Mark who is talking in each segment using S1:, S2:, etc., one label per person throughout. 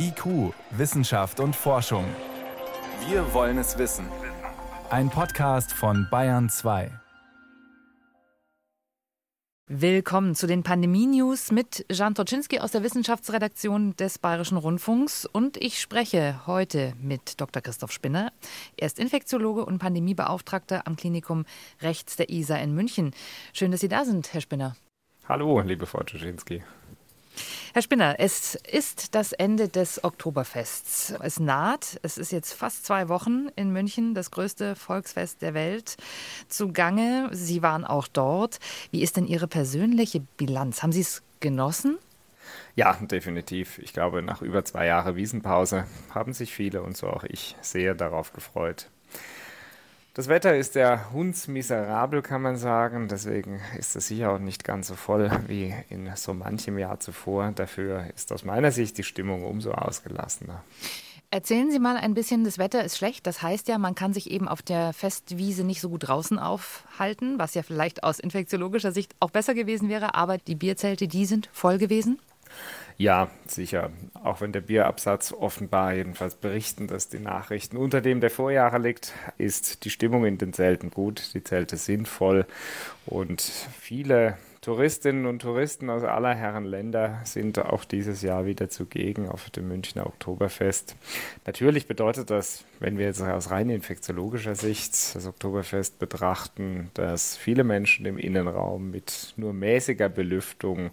S1: IQ, Wissenschaft und Forschung. Wir wollen es wissen. Ein Podcast von Bayern 2.
S2: Willkommen zu den Pandemie-News mit Jan Toczynski aus der Wissenschaftsredaktion des Bayerischen Rundfunks. Und ich spreche heute mit Dr. Christoph Spinner. Er ist Infektiologe und Pandemiebeauftragter am Klinikum rechts der ISA in München. Schön, dass Sie da sind, Herr Spinner.
S3: Hallo, liebe Frau Toczynski.
S2: Herr Spinner, es ist das Ende des Oktoberfests. Es naht. Es ist jetzt fast zwei Wochen in München, das größte Volksfest der Welt, zugange. Sie waren auch dort. Wie ist denn Ihre persönliche Bilanz? Haben Sie es genossen?
S3: Ja, definitiv. Ich glaube, nach über zwei Jahren Wiesenpause haben sich viele und so auch ich sehr darauf gefreut. Das Wetter ist ja hundsmiserabel, kann man sagen. Deswegen ist es sicher auch nicht ganz so voll wie in so manchem Jahr zuvor. Dafür ist aus meiner Sicht die Stimmung umso ausgelassener.
S2: Erzählen Sie mal ein bisschen, das Wetter ist schlecht. Das heißt ja, man kann sich eben auf der Festwiese nicht so gut draußen aufhalten, was ja vielleicht aus infektiologischer Sicht auch besser gewesen wäre. Aber die Bierzelte, die sind voll gewesen.
S3: Ja, sicher. Auch wenn der Bierabsatz offenbar jedenfalls berichten, dass die Nachrichten unter dem der Vorjahre liegt, ist die Stimmung in den Zelten gut. Die Zelte sind voll und viele Touristinnen und Touristen aus aller Herren Länder sind auch dieses Jahr wieder zugegen auf dem Münchner Oktoberfest. Natürlich bedeutet das, wenn wir jetzt aus rein infektiologischer Sicht das Oktoberfest betrachten, dass viele Menschen im Innenraum mit nur mäßiger Belüftung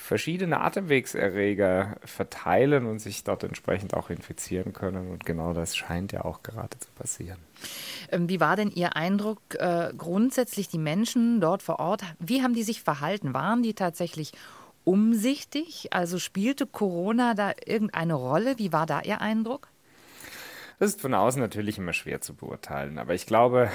S3: verschiedene Atemwegserreger verteilen und sich dort entsprechend auch infizieren können. Und genau das scheint ja auch gerade zu passieren.
S2: Ähm, wie war denn Ihr Eindruck äh, grundsätzlich die Menschen dort vor Ort? Wie haben die sich verhalten? Waren die tatsächlich umsichtig? Also spielte Corona da irgendeine Rolle? Wie war da Ihr Eindruck?
S3: Das ist von außen natürlich immer schwer zu beurteilen, aber ich glaube,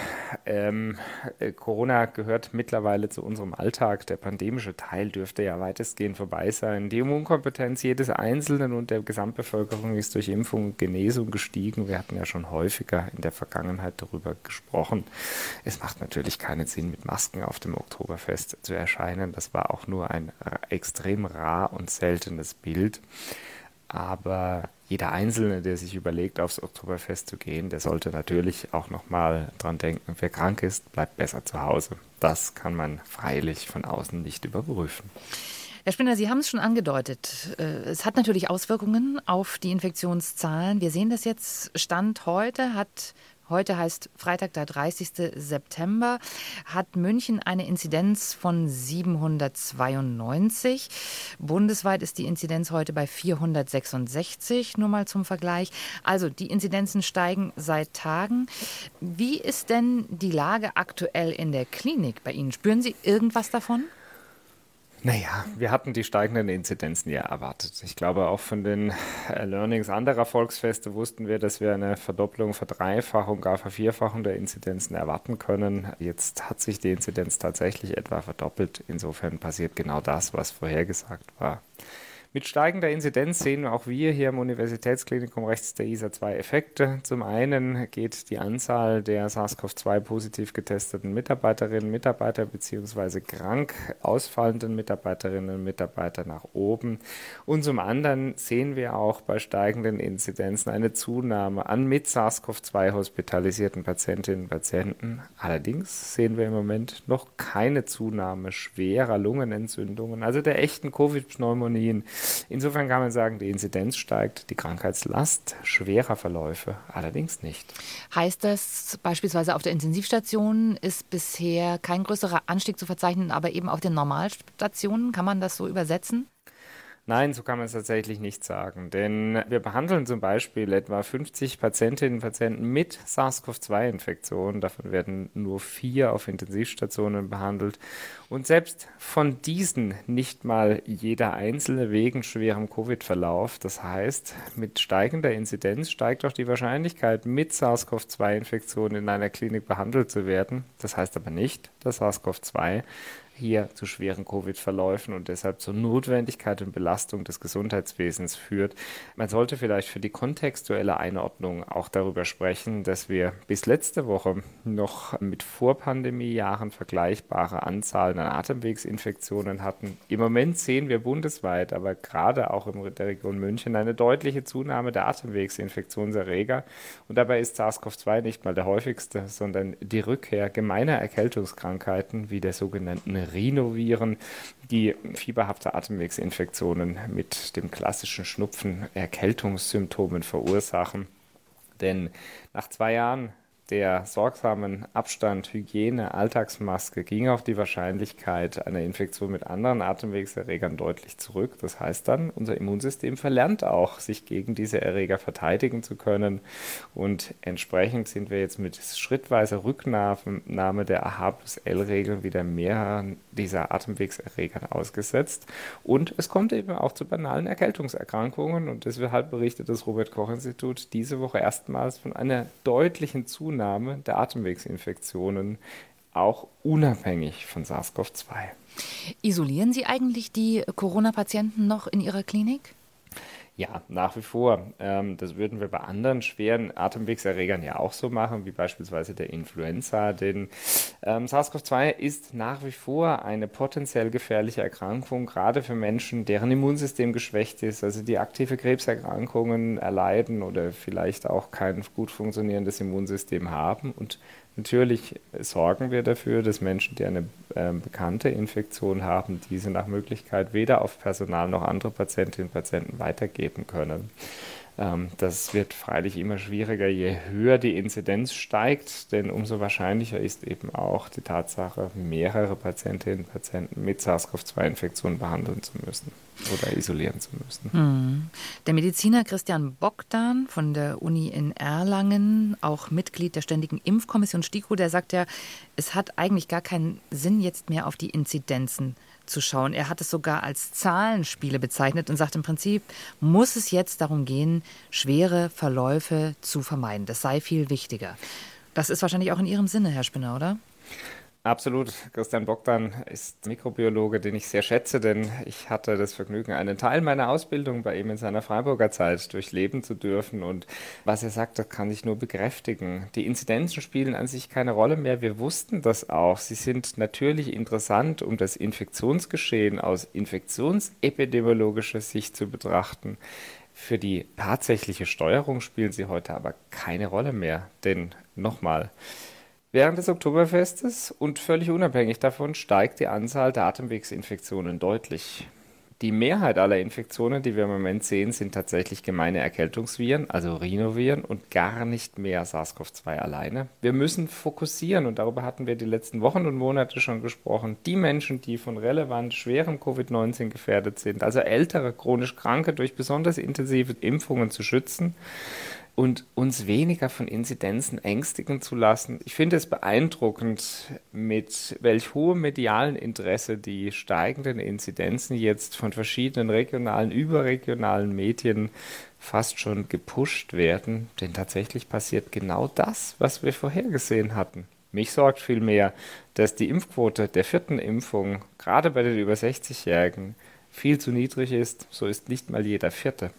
S3: ähm, äh, Corona gehört mittlerweile zu unserem Alltag. Der pandemische Teil dürfte ja weitestgehend vorbei sein. Die Immunkompetenz jedes Einzelnen und der Gesamtbevölkerung ist durch Impfung und Genesung gestiegen. Wir hatten ja schon häufiger in der Vergangenheit darüber gesprochen. Es macht natürlich keinen Sinn, mit Masken auf dem Oktoberfest zu erscheinen. Das war auch nur ein äh, extrem rar und seltenes Bild. Aber jeder Einzelne, der sich überlegt, aufs Oktoberfest zu gehen, der sollte natürlich auch nochmal dran denken, wer krank ist, bleibt besser zu Hause. Das kann man freilich von außen nicht überprüfen.
S2: Herr Spinner, Sie haben es schon angedeutet. Äh, es hat natürlich Auswirkungen auf die Infektionszahlen. Wir sehen das jetzt. Stand heute hat Heute heißt Freitag, der 30. September, hat München eine Inzidenz von 792. Bundesweit ist die Inzidenz heute bei 466, nur mal zum Vergleich. Also die Inzidenzen steigen seit Tagen. Wie ist denn die Lage aktuell in der Klinik bei Ihnen? Spüren Sie irgendwas davon?
S3: Naja, wir hatten die steigenden Inzidenzen ja erwartet. Ich glaube, auch von den äh, Learnings anderer Volksfeste wussten wir, dass wir eine Verdopplung, Verdreifachung, gar Vervierfachung der Inzidenzen erwarten können. Jetzt hat sich die Inzidenz tatsächlich etwa verdoppelt. Insofern passiert genau das, was vorhergesagt war. Mit steigender Inzidenz sehen auch wir hier im Universitätsklinikum rechts der ISA zwei Effekte. Zum einen geht die Anzahl der SARS-CoV-2 positiv getesteten Mitarbeiterinnen und Mitarbeiter bzw. krank ausfallenden Mitarbeiterinnen und Mitarbeiter nach oben. Und zum anderen sehen wir auch bei steigenden Inzidenzen eine Zunahme an mit SARS-CoV-2 hospitalisierten Patientinnen und Patienten. Allerdings sehen wir im Moment noch keine Zunahme schwerer Lungenentzündungen, also der echten Covid-Pneumonien Insofern kann man sagen, die Inzidenz steigt, die Krankheitslast schwerer Verläufe allerdings nicht.
S2: Heißt das beispielsweise auf der Intensivstation ist bisher kein größerer Anstieg zu verzeichnen, aber eben auf den Normalstationen, kann man das so übersetzen?
S3: Nein, so kann man es tatsächlich nicht sagen. Denn wir behandeln zum Beispiel etwa 50 Patientinnen und Patienten mit SARS-CoV-2-Infektionen. Davon werden nur vier auf Intensivstationen behandelt. Und selbst von diesen nicht mal jeder einzelne wegen schwerem Covid-Verlauf. Das heißt, mit steigender Inzidenz steigt auch die Wahrscheinlichkeit, mit SARS-CoV-2-Infektionen in einer Klinik behandelt zu werden. Das heißt aber nicht, dass SARS-CoV-2 hier zu schweren Covid-Verläufen und deshalb zur Notwendigkeit und Belastung des Gesundheitswesens führt. Man sollte vielleicht für die kontextuelle Einordnung auch darüber sprechen, dass wir bis letzte Woche noch mit Vorpandemiejahren vergleichbare Anzahlen an Atemwegsinfektionen hatten. Im Moment sehen wir bundesweit, aber gerade auch in der Region München eine deutliche Zunahme der Atemwegsinfektionserreger. Und dabei ist SARS-CoV-2 nicht mal der häufigste, sondern die Rückkehr gemeiner Erkältungskrankheiten wie der sogenannten Rhinoviren, die fieberhafte Atemwegsinfektionen mit dem klassischen Schnupfen Erkältungssymptomen verursachen. Denn nach zwei Jahren der sorgsamen Abstand, Hygiene, Alltagsmaske ging auch die Wahrscheinlichkeit einer Infektion mit anderen Atemwegserregern deutlich zurück. Das heißt dann, unser Immunsystem verlernt auch, sich gegen diese Erreger verteidigen zu können. Und entsprechend sind wir jetzt mit schrittweiser Rücknahme der AH plus L-Regeln wieder mehreren dieser Atemwegserregern ausgesetzt. Und es kommt eben auch zu banalen Erkältungserkrankungen. Und deshalb berichtet das Robert-Koch-Institut diese Woche erstmals von einer deutlichen Zunahme Zunahme der Atemwegsinfektionen, auch unabhängig von SARS-CoV-2.
S2: Isolieren Sie eigentlich die Corona-Patienten noch in Ihrer Klinik?
S3: Ja, nach wie vor. Ähm, das würden wir bei anderen schweren Atemwegserregern ja auch so machen, wie beispielsweise der Influenza. Denn ähm, SARS-CoV-2 ist nach wie vor eine potenziell gefährliche Erkrankung, gerade für Menschen, deren Immunsystem geschwächt ist, also die aktive Krebserkrankungen erleiden oder vielleicht auch kein gut funktionierendes Immunsystem haben. Und Natürlich sorgen wir dafür, dass Menschen, die eine äh, bekannte Infektion haben, diese nach Möglichkeit weder auf Personal noch andere Patientinnen und Patienten weitergeben können. Ähm, das wird freilich immer schwieriger, je höher die Inzidenz steigt, denn umso wahrscheinlicher ist eben auch die Tatsache, mehrere Patientinnen und Patienten mit SARS-CoV-2-Infektionen behandeln zu müssen oder isolieren zu müssen.
S2: Hm. Der Mediziner Christian Bogdan von der Uni in Erlangen, auch Mitglied der Ständigen Impfkommission STIKO, der sagt ja, es hat eigentlich gar keinen Sinn, jetzt mehr auf die Inzidenzen zu schauen. Er hat es sogar als Zahlenspiele bezeichnet und sagt im Prinzip, muss es jetzt darum gehen, schwere Verläufe zu vermeiden. Das sei viel wichtiger. Das ist wahrscheinlich auch in Ihrem Sinne, Herr Spinner, oder?
S3: Absolut. Christian Bogdan ist Mikrobiologe, den ich sehr schätze, denn ich hatte das Vergnügen, einen Teil meiner Ausbildung bei ihm in seiner Freiburger Zeit durchleben zu dürfen. Und was er sagt, das kann ich nur bekräftigen. Die Inzidenzen spielen an sich keine Rolle mehr. Wir wussten das auch. Sie sind natürlich interessant, um das Infektionsgeschehen aus infektionsepidemiologischer Sicht zu betrachten. Für die tatsächliche Steuerung spielen sie heute aber keine Rolle mehr. Denn nochmal, Während des Oktoberfestes und völlig unabhängig davon steigt die Anzahl der Atemwegsinfektionen deutlich. Die Mehrheit aller Infektionen, die wir im Moment sehen, sind tatsächlich gemeine Erkältungsviren, also Rhinoviren und gar nicht mehr SARS-CoV-2 alleine. Wir müssen fokussieren und darüber hatten wir die letzten Wochen und Monate schon gesprochen. Die Menschen, die von relevant schwerem Covid-19 gefährdet sind, also ältere, chronisch Kranke durch besonders intensive Impfungen zu schützen und uns weniger von Inzidenzen ängstigen zu lassen. Ich finde es beeindruckend, mit welch hohem medialen Interesse die steigenden Inzidenzen jetzt von verschiedenen regionalen, überregionalen Medien fast schon gepusht werden. Denn tatsächlich passiert genau das, was wir vorhergesehen hatten. Mich sorgt vielmehr, dass die Impfquote der vierten Impfung, gerade bei den über 60-Jährigen, viel zu niedrig ist. So ist nicht mal jeder vierte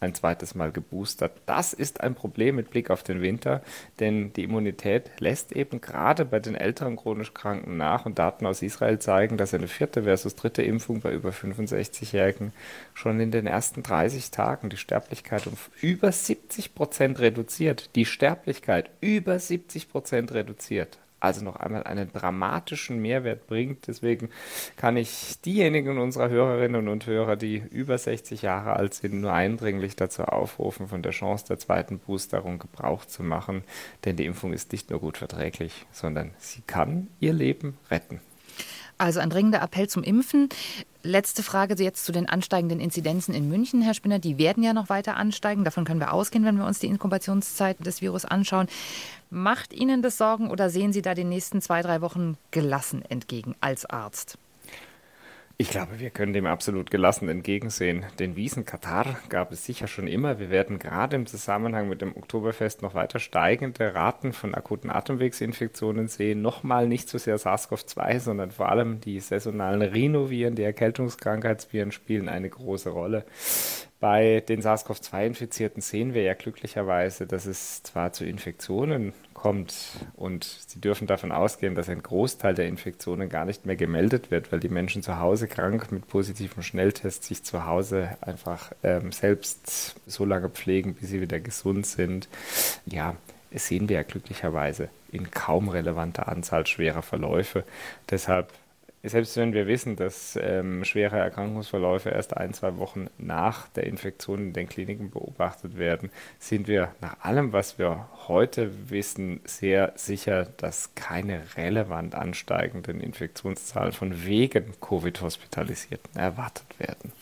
S3: ein zweites Mal geboostert. Das ist ein Problem mit Blick auf den Winter, denn die Immunität lässt eben gerade bei den älteren chronisch Kranken nach und Daten aus Israel zeigen, dass eine vierte versus dritte Impfung bei über 65-Jährigen schon in den ersten 30 Tagen die Sterblichkeit um über 70 Prozent reduziert. Die Sterblichkeit über 70 Prozent reduziert also noch einmal einen dramatischen Mehrwert bringt. Deswegen kann ich diejenigen unserer Hörerinnen und Hörer, die über 60 Jahre alt sind, nur eindringlich dazu aufrufen, von der Chance der zweiten Boosterung Gebrauch zu machen. Denn die Impfung ist nicht nur gut verträglich, sondern sie kann ihr Leben retten.
S2: Also ein dringender Appell zum Impfen. Letzte Frage jetzt zu den ansteigenden Inzidenzen in München, Herr Spinner. Die werden ja noch weiter ansteigen. Davon können wir ausgehen, wenn wir uns die Inkubationszeit des Virus anschauen. Macht Ihnen das Sorgen oder sehen Sie da den nächsten zwei, drei Wochen gelassen entgegen als Arzt?
S3: Ich glaube, wir können dem absolut gelassen entgegensehen. Den Wiesen Katar gab es sicher schon immer. Wir werden gerade im Zusammenhang mit dem Oktoberfest noch weiter steigende Raten von akuten Atemwegsinfektionen sehen. Nochmal nicht so sehr SARS-CoV-2, sondern vor allem die saisonalen Rhinoviren, die Erkältungskrankheitsviren spielen eine große Rolle. Bei den SARS-CoV-2-Infizierten sehen wir ja glücklicherweise, dass es zwar zu Infektionen kommt und Sie dürfen davon ausgehen, dass ein Großteil der Infektionen gar nicht mehr gemeldet wird, weil die Menschen zu Hause krank mit positivem Schnelltest sich zu Hause einfach ähm, selbst so lange pflegen, bis sie wieder gesund sind. Ja, sehen wir ja glücklicherweise in kaum relevanter Anzahl schwerer Verläufe. Deshalb selbst wenn wir wissen, dass ähm, schwere Erkrankungsverläufe erst ein, zwei Wochen nach der Infektion in den Kliniken beobachtet werden, sind wir nach allem, was wir heute wissen, sehr sicher, dass keine relevant ansteigenden Infektionszahlen von wegen Covid-Hospitalisierten erwartet werden.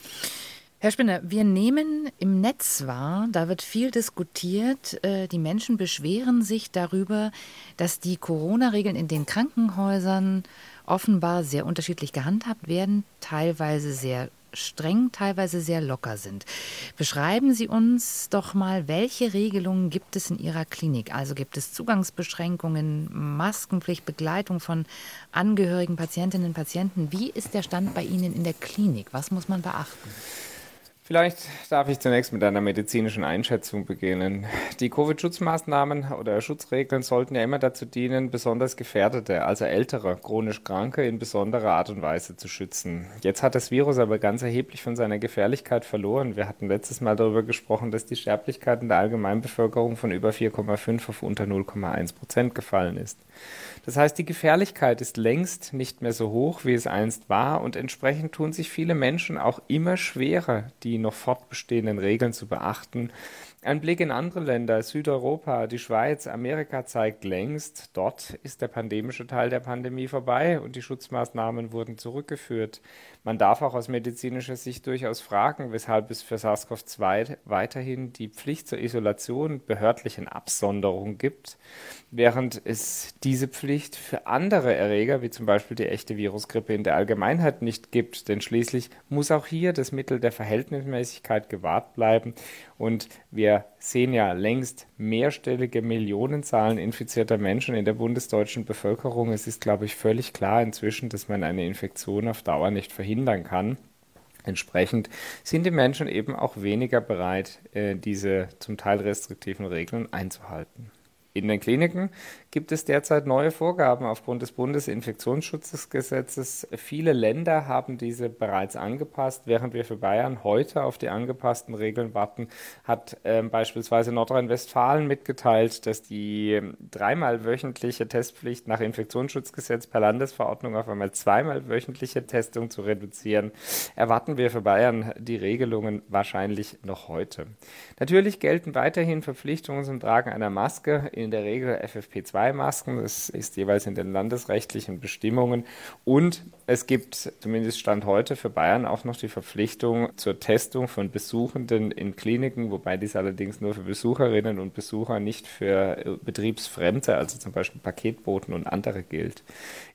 S2: Herr Spinner, wir nehmen im Netz wahr, da wird viel diskutiert. Äh, die Menschen beschweren sich darüber, dass die Corona-Regeln in den Krankenhäusern offenbar sehr unterschiedlich gehandhabt werden, teilweise sehr streng, teilweise sehr locker sind. Beschreiben Sie uns doch mal, welche Regelungen gibt es in Ihrer Klinik? Also gibt es Zugangsbeschränkungen, Maskenpflicht, Begleitung von Angehörigen, Patientinnen und Patienten? Wie ist der Stand bei Ihnen in der Klinik? Was muss man beachten?
S3: Vielleicht darf ich zunächst mit einer medizinischen Einschätzung beginnen. Die Covid-Schutzmaßnahmen oder Schutzregeln sollten ja immer dazu dienen, besonders Gefährdete, also ältere, chronisch Kranke in besonderer Art und Weise zu schützen. Jetzt hat das Virus aber ganz erheblich von seiner Gefährlichkeit verloren. Wir hatten letztes Mal darüber gesprochen, dass die Sterblichkeit in der Allgemeinbevölkerung von über 4,5 auf unter 0,1 Prozent gefallen ist. Das heißt, die Gefährlichkeit ist längst nicht mehr so hoch, wie es einst war, und entsprechend tun sich viele Menschen auch immer schwerer, die noch fortbestehenden Regeln zu beachten. Ein Blick in andere Länder, Südeuropa, die Schweiz, Amerika zeigt längst, dort ist der pandemische Teil der Pandemie vorbei und die Schutzmaßnahmen wurden zurückgeführt. Man darf auch aus medizinischer Sicht durchaus fragen, weshalb es für SARS-CoV-2 weiterhin die Pflicht zur Isolation, behördlichen Absonderung gibt, während es diese Pflicht für andere Erreger, wie zum Beispiel die echte Virusgrippe in der Allgemeinheit nicht gibt. Denn schließlich muss auch hier das Mittel der Verhältnismäßigkeit gewahrt bleiben und wir sehen ja längst mehrstellige Millionenzahlen infizierter Menschen in der bundesdeutschen Bevölkerung. Es ist, glaube ich, völlig klar inzwischen, dass man eine Infektion auf Dauer nicht verhindern kann. Entsprechend sind die Menschen eben auch weniger bereit, äh, diese zum Teil restriktiven Regeln einzuhalten. In den Kliniken gibt es derzeit neue Vorgaben aufgrund des Bundesinfektionsschutzgesetzes. Viele Länder haben diese bereits angepasst. Während wir für Bayern heute auf die angepassten Regeln warten, hat äh, beispielsweise Nordrhein-Westfalen mitgeteilt, dass die dreimal wöchentliche Testpflicht nach Infektionsschutzgesetz per Landesverordnung auf einmal zweimal wöchentliche Testung zu reduzieren. Erwarten wir für Bayern die Regelungen wahrscheinlich noch heute. Natürlich gelten weiterhin Verpflichtungen zum Tragen einer Maske in der Regel FFP2-Masken. Das ist jeweils in den landesrechtlichen Bestimmungen. Und es gibt zumindest Stand heute für Bayern auch noch die Verpflichtung zur Testung von Besuchenden in Kliniken, wobei dies allerdings nur für Besucherinnen und Besucher, nicht für äh, Betriebsfremde, also zum Beispiel Paketboten und andere gilt.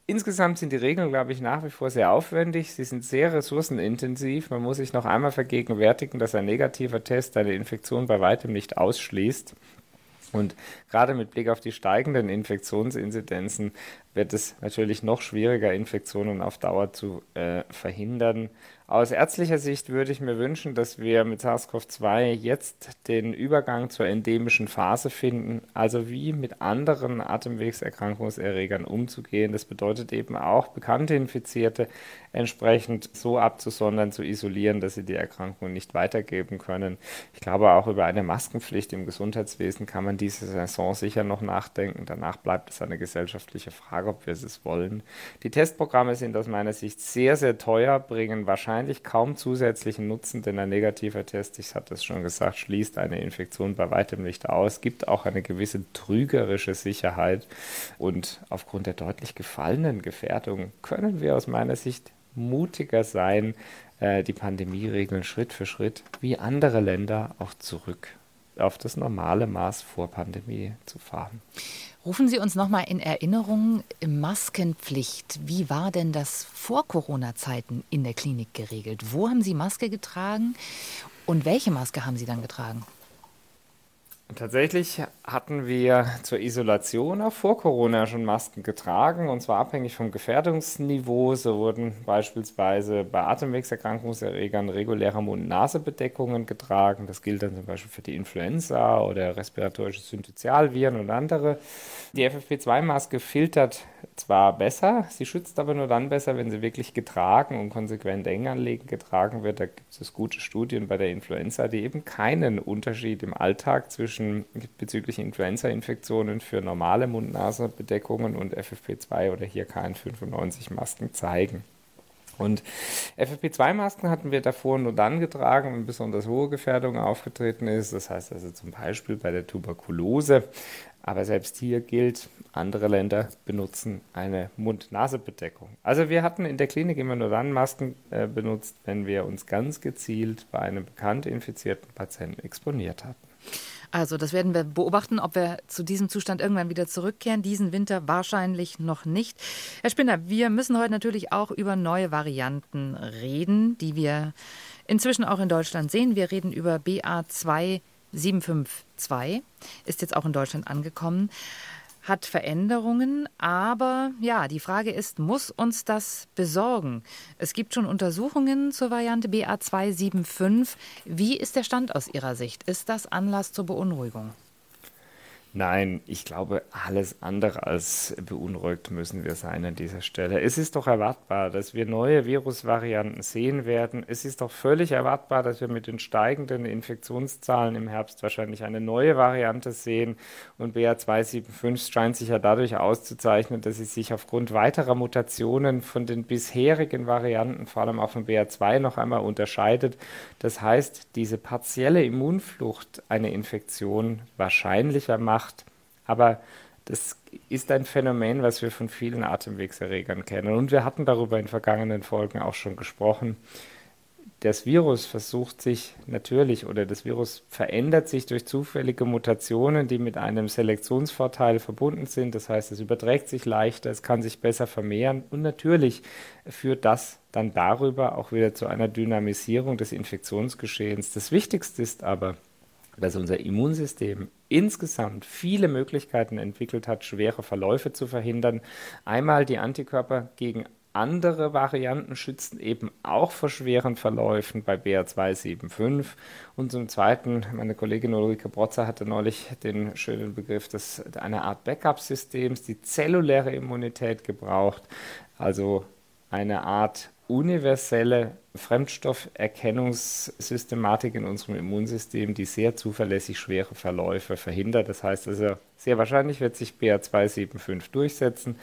S3: Insgesamt sind die Regeln, glaube ich, nach wie vor sehr aufwendig. Sie sind sehr ressourcenintensiv. Man muss sich noch einmal vergegenwärtigen, dass ein negativer Test eine Infektion bei weitem nicht ausschließt. Und gerade mit Blick auf die steigenden Infektionsinzidenzen wird es natürlich noch schwieriger, Infektionen auf Dauer zu äh, verhindern. Aus ärztlicher Sicht würde ich mir wünschen, dass wir mit SARS-CoV-2 jetzt den Übergang zur endemischen Phase finden, also wie mit anderen Atemwegserkrankungserregern umzugehen. Das bedeutet eben auch, bekannte Infizierte entsprechend so abzusondern, zu isolieren, dass sie die Erkrankung nicht weitergeben können. Ich glaube, auch über eine Maskenpflicht im Gesundheitswesen kann man diese Saison sicher noch nachdenken. Danach bleibt es eine gesellschaftliche Frage, ob wir es wollen. Die Testprogramme sind aus meiner Sicht sehr, sehr teuer, bringen wahrscheinlich wahrscheinlich kaum zusätzlichen Nutzen, denn ein negativer Test, ich hatte es schon gesagt, schließt eine Infektion bei weitem nicht aus, gibt auch eine gewisse trügerische Sicherheit. Und aufgrund der deutlich gefallenen Gefährdung können wir aus meiner Sicht mutiger sein, äh, die Pandemieregeln Schritt für Schritt wie andere Länder auch zurück auf das normale Maß vor Pandemie zu fahren.
S2: Rufen Sie uns noch mal in Erinnerung Maskenpflicht. Wie war denn das vor Corona-Zeiten in der Klinik geregelt? Wo haben Sie Maske getragen und welche Maske haben Sie dann getragen?
S3: Tatsächlich hatten wir zur Isolation auch vor Corona schon Masken getragen und zwar abhängig vom Gefährdungsniveau. So wurden beispielsweise bei Atemwegserkrankungserregern reguläre Mund-Nase-Bedeckungen getragen. Das gilt dann zum Beispiel für die Influenza oder respiratorische Synthetialviren und andere. Die FFP2-Maske filtert zwar besser, sie schützt aber nur dann besser, wenn sie wirklich getragen und konsequent eng anlegen getragen wird. Da gibt es gute Studien bei der Influenza, die eben keinen Unterschied im Alltag zwischen bezüglich Influenza-Infektionen für normale Mund-Nase-Bedeckungen und FFP2 oder hier KN95-Masken zeigen. Und FFP2-Masken hatten wir davor nur dann getragen, wenn besonders hohe Gefährdung aufgetreten ist. Das heißt also zum Beispiel bei der Tuberkulose. Aber selbst hier gilt, andere Länder benutzen eine Mund-Nase-Bedeckung. Also wir hatten in der Klinik immer nur dann Masken äh, benutzt, wenn wir uns ganz gezielt bei einem bekannt infizierten Patienten exponiert hatten.
S2: Also das werden wir beobachten, ob wir zu diesem Zustand irgendwann wieder zurückkehren. Diesen Winter wahrscheinlich noch nicht. Herr Spinner, wir müssen heute natürlich auch über neue Varianten reden, die wir inzwischen auch in Deutschland sehen. Wir reden über BA2 752 ist jetzt auch in Deutschland angekommen, hat Veränderungen, aber ja, die Frage ist, muss uns das besorgen? Es gibt schon Untersuchungen zur Variante BA275. Wie ist der Stand aus Ihrer Sicht? Ist das Anlass zur Beunruhigung?
S3: Nein, ich glaube, alles andere als beunruhigt müssen wir sein an dieser Stelle. Es ist doch erwartbar, dass wir neue Virusvarianten sehen werden. Es ist doch völlig erwartbar, dass wir mit den steigenden Infektionszahlen im Herbst wahrscheinlich eine neue Variante sehen. Und BA275 scheint sich ja dadurch auszuzeichnen, dass sie sich aufgrund weiterer Mutationen von den bisherigen Varianten, vor allem auch von BA2, noch einmal unterscheidet. Das heißt, diese partielle Immunflucht eine Infektion wahrscheinlicher macht macht. Aber das ist ein Phänomen, was wir von vielen Atemwegserregern kennen. Und wir hatten darüber in vergangenen Folgen auch schon gesprochen. Das Virus versucht sich natürlich oder das Virus verändert sich durch zufällige Mutationen, die mit einem Selektionsvorteil verbunden sind. Das heißt, es überträgt sich leichter, es kann sich besser vermehren und natürlich führt das dann darüber auch wieder zu einer Dynamisierung des Infektionsgeschehens. Das Wichtigste ist aber, dass unser Immunsystem insgesamt viele Möglichkeiten entwickelt hat, schwere Verläufe zu verhindern. Einmal die Antikörper gegen andere Varianten schützen eben auch vor schweren Verläufen bei BA275. Und zum Zweiten, meine Kollegin Ulrike Brotzer hatte neulich den schönen Begriff des einer Art Backup-Systems, die zelluläre Immunität gebraucht, also eine Art universelle Fremdstofferkennungssystematik in unserem Immunsystem, die sehr zuverlässig schwere Verläufe verhindert. Das heißt also, sehr wahrscheinlich wird sich BA275 durchsetzen.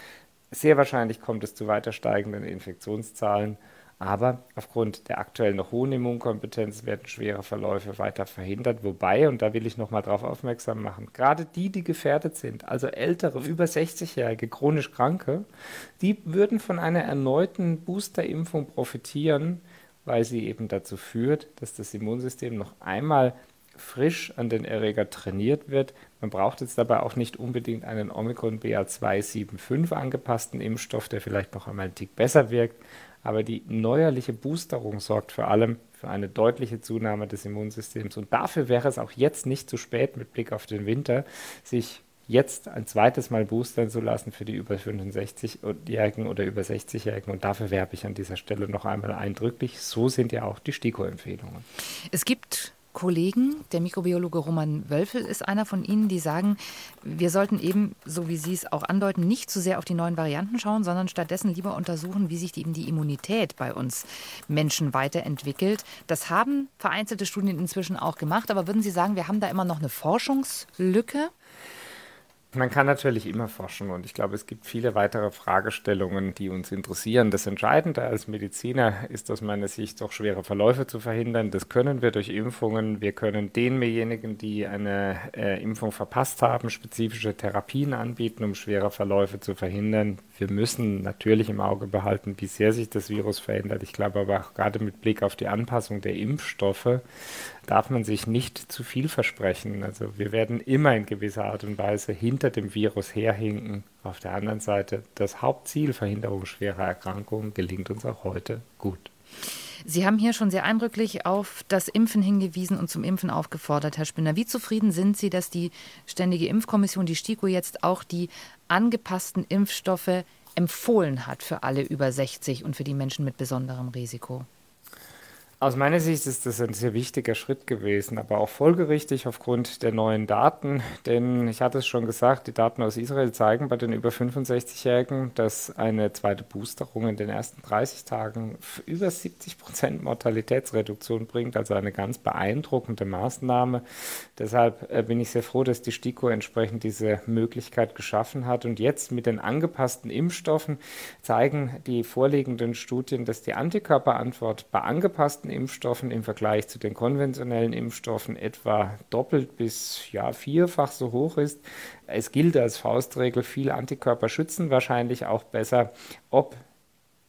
S3: Sehr wahrscheinlich kommt es zu weiter steigenden Infektionszahlen. Aber aufgrund der aktuell noch hohen Immunkompetenz werden schwere Verläufe weiter verhindert. Wobei, und da will ich nochmal darauf aufmerksam machen, gerade die, die gefährdet sind, also ältere, über 60-jährige, chronisch Kranke, die würden von einer erneuten Boosterimpfung profitieren, weil sie eben dazu führt, dass das Immunsystem noch einmal frisch an den Erreger trainiert wird. Man braucht jetzt dabei auch nicht unbedingt einen Omikron BA275 angepassten Impfstoff, der vielleicht noch einmal einen Tick besser wirkt, aber die neuerliche Boosterung sorgt vor allem für eine deutliche Zunahme des Immunsystems. Und dafür wäre es auch jetzt nicht zu spät mit Blick auf den Winter, sich jetzt ein zweites Mal boostern zu lassen für die über 65-Jährigen oder über 60-Jährigen. Und dafür werbe ich an dieser Stelle noch einmal eindrücklich. So sind ja auch die STIKO-Empfehlungen.
S2: Es gibt Kollegen, der Mikrobiologe Roman Wölfel ist einer von Ihnen, die sagen, wir sollten eben, so wie Sie es auch andeuten, nicht zu sehr auf die neuen Varianten schauen, sondern stattdessen lieber untersuchen, wie sich eben die Immunität bei uns Menschen weiterentwickelt. Das haben vereinzelte Studien inzwischen auch gemacht, aber würden Sie sagen, wir haben da immer noch eine Forschungslücke?
S3: Man kann natürlich immer forschen und ich glaube, es gibt viele weitere Fragestellungen, die uns interessieren. Das Entscheidende als Mediziner ist aus meiner Sicht doch schwere Verläufe zu verhindern. Das können wir durch Impfungen. Wir können denjenigen, die eine äh, Impfung verpasst haben, spezifische Therapien anbieten, um schwere Verläufe zu verhindern. Wir müssen natürlich im Auge behalten, wie sehr sich das Virus verändert. Ich glaube aber auch gerade mit Blick auf die Anpassung der Impfstoffe darf man sich nicht zu viel versprechen. Also wir werden immer in gewisser Art und Weise hinter dem Virus herhinken. Auf der anderen Seite, das Hauptziel Verhinderung schwerer Erkrankungen gelingt uns auch heute gut.
S2: Sie haben hier schon sehr eindrücklich auf das Impfen hingewiesen und zum Impfen aufgefordert, Herr Spinner. Wie zufrieden sind Sie, dass die Ständige Impfkommission, die STIKO, jetzt auch die angepassten Impfstoffe empfohlen hat für alle über 60 und für die Menschen mit besonderem Risiko?
S3: Aus meiner Sicht ist das ein sehr wichtiger Schritt gewesen, aber auch folgerichtig aufgrund der neuen Daten. Denn ich hatte es schon gesagt, die Daten aus Israel zeigen bei den über 65-Jährigen, dass eine zweite Boosterung in den ersten 30 Tagen über 70 Prozent Mortalitätsreduktion bringt, also eine ganz beeindruckende Maßnahme. Deshalb äh, bin ich sehr froh, dass die STIKO entsprechend diese Möglichkeit geschaffen hat. Und jetzt mit den angepassten Impfstoffen zeigen die vorliegenden Studien, dass die Antikörperantwort bei angepassten Impfstoffen im Vergleich zu den konventionellen Impfstoffen etwa doppelt bis ja, vierfach so hoch ist. Es gilt als Faustregel, viele Antikörper schützen wahrscheinlich auch besser. Ob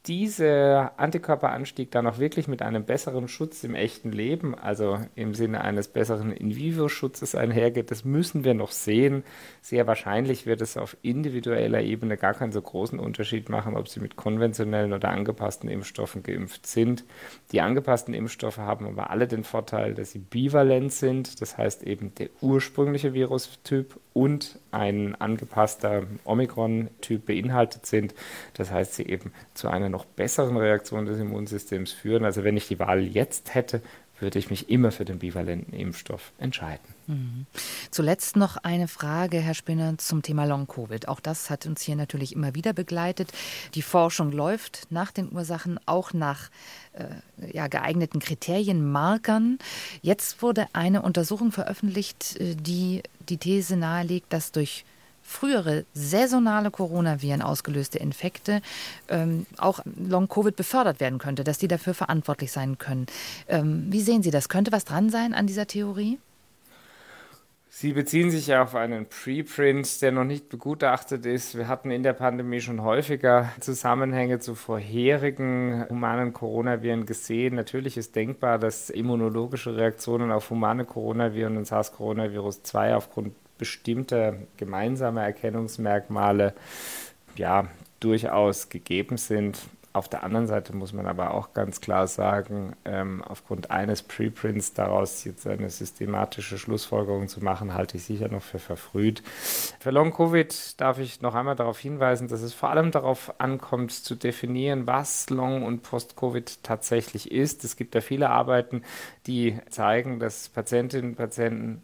S3: dieser Antikörperanstieg dann auch wirklich mit einem besseren Schutz im echten Leben, also im Sinne eines besseren In-vivo-Schutzes einhergeht, das müssen wir noch sehen. Sehr wahrscheinlich wird es auf individueller Ebene gar keinen so großen Unterschied machen, ob Sie mit konventionellen oder angepassten Impfstoffen geimpft sind. Die angepassten Impfstoffe haben aber alle den Vorteil, dass sie bivalent sind, das heißt eben der ursprüngliche Virustyp und ein angepasster Omikron-Typ beinhaltet sind. Das heißt, sie eben zu einer noch besseren Reaktion des Immunsystems führen. Also wenn ich die Wahl jetzt hätte, würde ich mich immer für den bivalenten Impfstoff entscheiden. Mhm.
S2: Zuletzt noch eine Frage, Herr Spinner, zum Thema Long-Covid. Auch das hat uns hier natürlich immer wieder begleitet. Die Forschung läuft nach den Ursachen, auch nach äh, ja, geeigneten Kriterien, Markern. Jetzt wurde eine Untersuchung veröffentlicht, äh, die die These nahelegt, dass durch frühere saisonale Coronaviren ausgelöste Infekte ähm, auch Long-Covid befördert werden könnte, dass die dafür verantwortlich sein können. Ähm, wie sehen Sie das? Könnte was dran sein an dieser Theorie?
S3: Sie beziehen sich ja auf einen Preprint, der noch nicht begutachtet ist. Wir hatten in der Pandemie schon häufiger Zusammenhänge zu vorherigen humanen Coronaviren gesehen. Natürlich ist denkbar, dass immunologische Reaktionen auf humane Coronaviren und SARS-Coronavirus 2 aufgrund bestimmte gemeinsame Erkennungsmerkmale ja durchaus gegeben sind. Auf der anderen Seite muss man aber auch ganz klar sagen, ähm, aufgrund eines Preprints daraus jetzt eine systematische Schlussfolgerung zu machen, halte ich sicher noch für verfrüht. Für Long-Covid darf ich noch einmal darauf hinweisen, dass es vor allem darauf ankommt, zu definieren, was Long- und Post-Covid tatsächlich ist. Es gibt ja viele Arbeiten, die zeigen, dass Patientinnen und Patienten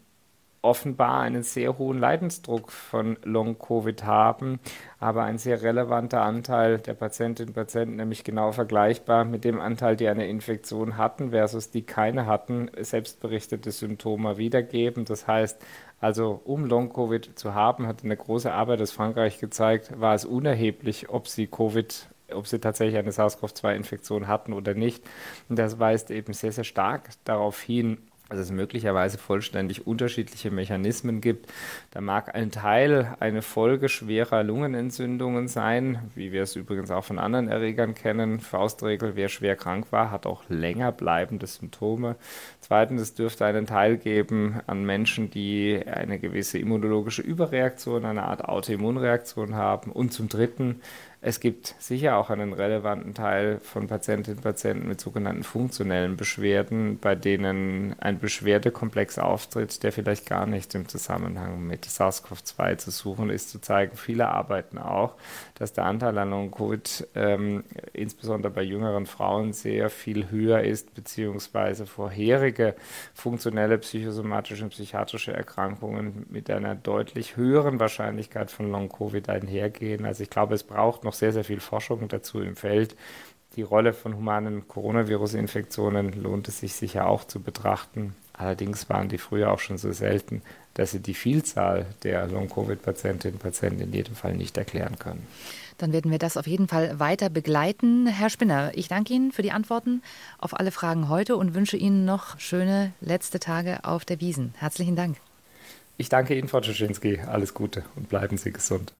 S3: offenbar einen sehr hohen Leidensdruck von Long-Covid haben, aber ein sehr relevanter Anteil der Patientinnen und Patienten, nämlich genau vergleichbar mit dem Anteil, die eine Infektion hatten versus die keine hatten, selbstberichtete Symptome wiedergeben. Das heißt, also um Long-Covid zu haben, hat eine große Arbeit aus Frankreich gezeigt, war es unerheblich, ob sie Covid ob sie tatsächlich eine SARS-CoV-2-Infektion hatten oder nicht. Und das weist eben sehr, sehr stark darauf hin, dass es möglicherweise vollständig unterschiedliche Mechanismen gibt. Da mag ein Teil eine Folge schwerer Lungenentzündungen sein, wie wir es übrigens auch von anderen Erregern kennen. Faustregel, wer schwer krank war, hat auch länger bleibende Symptome. Zweitens, es dürfte einen Teil geben an Menschen, die eine gewisse immunologische Überreaktion, eine Art Autoimmunreaktion haben. Und zum Dritten, es gibt sicher auch einen relevanten Teil von Patientinnen und Patienten mit sogenannten funktionellen Beschwerden, bei denen ein Beschwerdekomplex auftritt, der vielleicht gar nicht im Zusammenhang mit SARS-CoV-2 zu suchen ist. Zu zeigen viele arbeiten auch, dass der Anteil an Long-Covid ähm, insbesondere bei jüngeren Frauen sehr viel höher ist, beziehungsweise vorherige funktionelle psychosomatische und psychiatrische Erkrankungen mit einer deutlich höheren Wahrscheinlichkeit von Long-Covid einhergehen. Also ich glaube, es braucht noch sehr, sehr viel Forschung dazu im Feld. Die Rolle von humanen Coronavirus-Infektionen lohnt es sich sicher auch zu betrachten. Allerdings waren die früher auch schon so selten, dass sie die Vielzahl der Long-Covid-Patientinnen und Patienten in jedem Fall nicht erklären können.
S2: Dann werden wir das auf jeden Fall weiter begleiten. Herr Spinner, ich danke Ihnen für die Antworten auf alle Fragen heute und wünsche Ihnen noch schöne letzte Tage auf der Wiesen. Herzlichen Dank.
S3: Ich danke Ihnen, Frau Czaczynski. Alles Gute und bleiben Sie gesund.